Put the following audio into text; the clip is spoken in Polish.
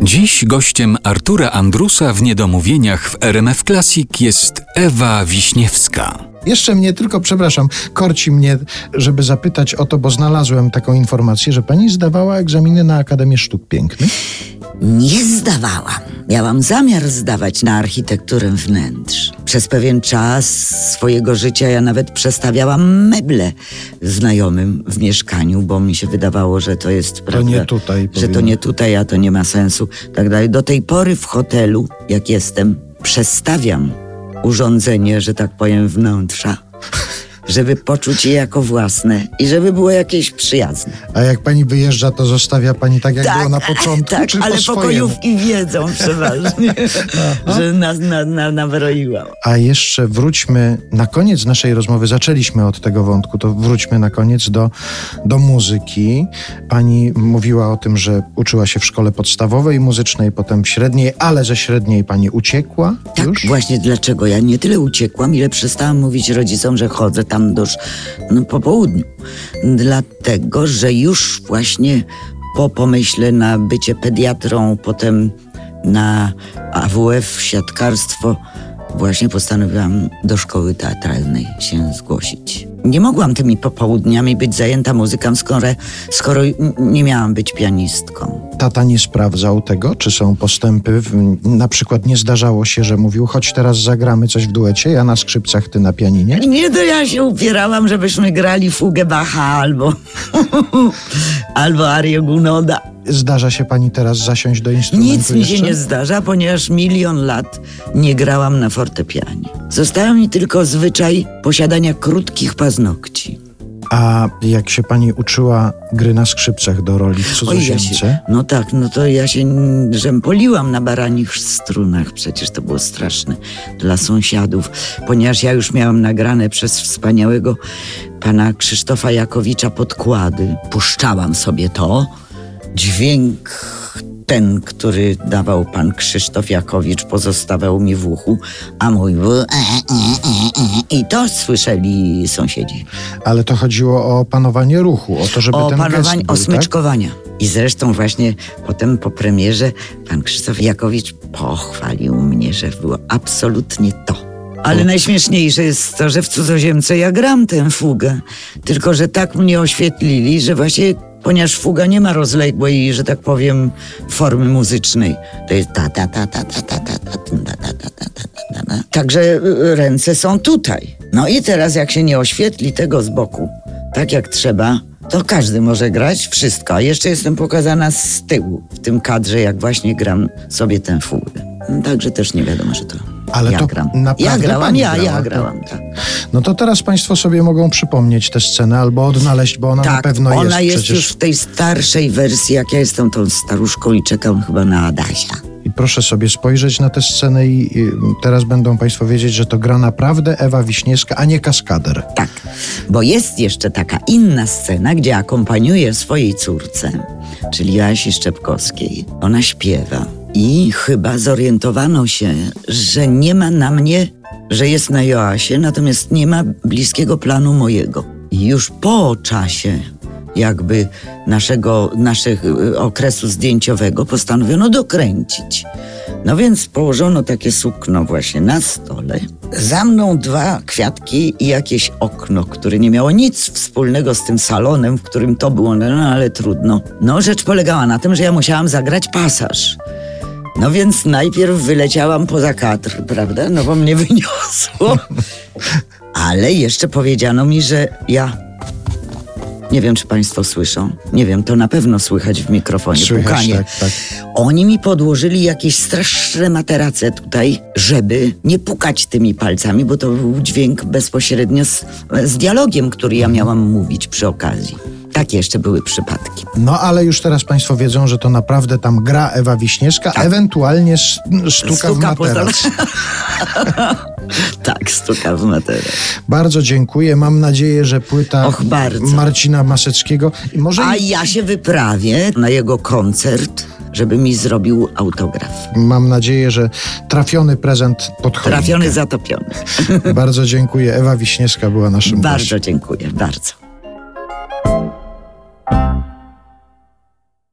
Dziś gościem Artura Andrusa w Niedomówieniach w RMF Classic jest Ewa Wiśniewska. Jeszcze mnie tylko, przepraszam, korci mnie, żeby zapytać o to, bo znalazłem taką informację, że pani zdawała egzaminy na Akademię Sztuk Pięknych. Nie zdawałam. Miałam zamiar zdawać na architekturę wnętrz. Przez pewien czas swojego życia ja nawet przestawiałam meble znajomym w mieszkaniu, bo mi się wydawało, że to jest prawda, nie tutaj że to nie tutaj, a to nie ma sensu. Tak dalej. Do tej pory w hotelu, jak jestem, przestawiam urządzenie, że tak powiem, wnętrza, żeby poczuć je jako własne i żeby było jakieś przyjazne. A jak pani wyjeżdża, to zostawia pani tak, jak było na początku, tak, ale po pokojówki wiedzą przeważnie, że nas na, na, nawroiłam. A jeszcze wróćmy na koniec naszej rozmowy. Zaczęliśmy od tego wątku, to wróćmy na koniec do, do muzyki. Pani mówiła o tym, że uczyła się w szkole podstawowej muzycznej, potem w średniej, ale ze średniej pani uciekła Tak, już? właśnie dlaczego ja nie tyle uciekłam, ile przestałam mówić rodzicom, że chodzę tam do, sz- no, po południu. Dlatego, że już właśnie po pomyśle na bycie pediatrą, potem na AWF, siatkarstwo, właśnie postanowiłam do szkoły teatralnej się zgłosić. Nie mogłam tymi popołudniami być zajęta muzyką, skoro, skoro nie miałam być pianistką. Tata nie sprawdzał tego, czy są postępy. Na przykład nie zdarzało się, że mówił, chodź teraz zagramy coś w duecie, ja na skrzypcach, ty na pianinie. Nie, to ja się upierałam, żebyśmy grali fugę Bacha albo, albo Arię Gunoda. Zdarza się pani teraz zasiąść do instrumentu Nic mi się jeszcze? nie zdarza, ponieważ milion lat nie grałam na fortepianie. Został mi tylko zwyczaj posiadania krótkich paznokci. A jak się pani uczyła gry na skrzypcach do roli w Oj, ja cudzoziemce? no tak, no to ja się rzępoliłam na baranich strunach. Przecież to było straszne dla sąsiadów, ponieważ ja już miałam nagrane przez wspaniałego pana Krzysztofa Jakowicza podkłady. Puszczałam sobie to. Dźwięk ten, który dawał pan Krzysztof Jakowicz, pozostawał mi w uchu, a mój był... e, I to słyszeli sąsiedzi. Ale to chodziło o panowanie ruchu, o to, żeby o ten panowanie, gest był, o tak? smyczkowania. I zresztą właśnie potem po premierze pan Krzysztof Jakowicz pochwalił mnie, że było absolutnie to. Ale najśmieszniejsze jest to, że w cudzoziemce ja gram tę fugę. Tylko, że tak mnie oświetlili, że właśnie ponieważ fuga nie ma rozległej, że tak powiem, formy muzycznej. To jest ta ta ta ta ta ta ta ta ta ta ta ta ta ta ta. Także y, ręce są tutaj. No i teraz jak się nie oświetli tego z boku, tak jak trzeba, to każdy może grać wszystko. A jeszcze jestem pokazana z tyłu w tym kadrze, jak właśnie gram sobie tę fugę. No, Także też nie wiadomo, że to Ale ja to gram. Ja grałam, ja, ja tak? grałam, tak. No to teraz państwo sobie mogą przypomnieć tę scenę albo odnaleźć, bo ona na Tak, pewno ona jest, jest, przecież. już w tej starszej wersji, jak ja jestem tą staruszką i czekam chyba na Adasia. I proszę sobie spojrzeć na tę scenę i, i teraz będą państwo wiedzieć, że to gra naprawdę Ewa Wiśniewska, a nie kaskader. Tak, bo jest jeszcze taka inna scena, gdzie akompaniuję swojej córce, czyli Joasi Szczepkowskiej. Ona śpiewa i chyba zorientowano się, że nie ma na mnie, że jest na Joasie, natomiast nie ma bliskiego planu mojego. I już po czasie jakby naszego, naszych y, okresu zdjęciowego postanowiono dokręcić. No więc położono takie sukno właśnie na stole. Za mną dwa kwiatki i jakieś okno, które nie miało nic wspólnego z tym salonem, w którym to było, no ale trudno. No rzecz polegała na tym, że ja musiałam zagrać pasaż. No więc najpierw wyleciałam poza kadr, prawda? No bo mnie wyniosło. Ale jeszcze powiedziano mi, że ja nie wiem, czy Państwo słyszą. Nie wiem, to na pewno słychać w mikrofonie. Słychać, pukanie. tak, tak. Oni mi podłożyli jakieś straszne materace tutaj, żeby nie pukać tymi palcami, bo to był dźwięk bezpośrednio z, z dialogiem, który ja miałam mówić przy okazji. Takie jeszcze były przypadki. No ale już teraz państwo wiedzą, że to naprawdę tam gra Ewa Wiśniewska, ewentualnie s- sztuka, w materac. tak, stuka w materac. Bardzo dziękuję. Mam nadzieję, że płyta Och. Marcina Maseckiego i może A ja się wyprawię na jego koncert, żeby mi zrobił autograf. mam nadzieję, że trafiony prezent pod choinkę. Trafiony, zatopiony. Bardzo dziękuję. Ewa Wiśniewska była naszym gościem. Bardzo dziękuję, bardzo.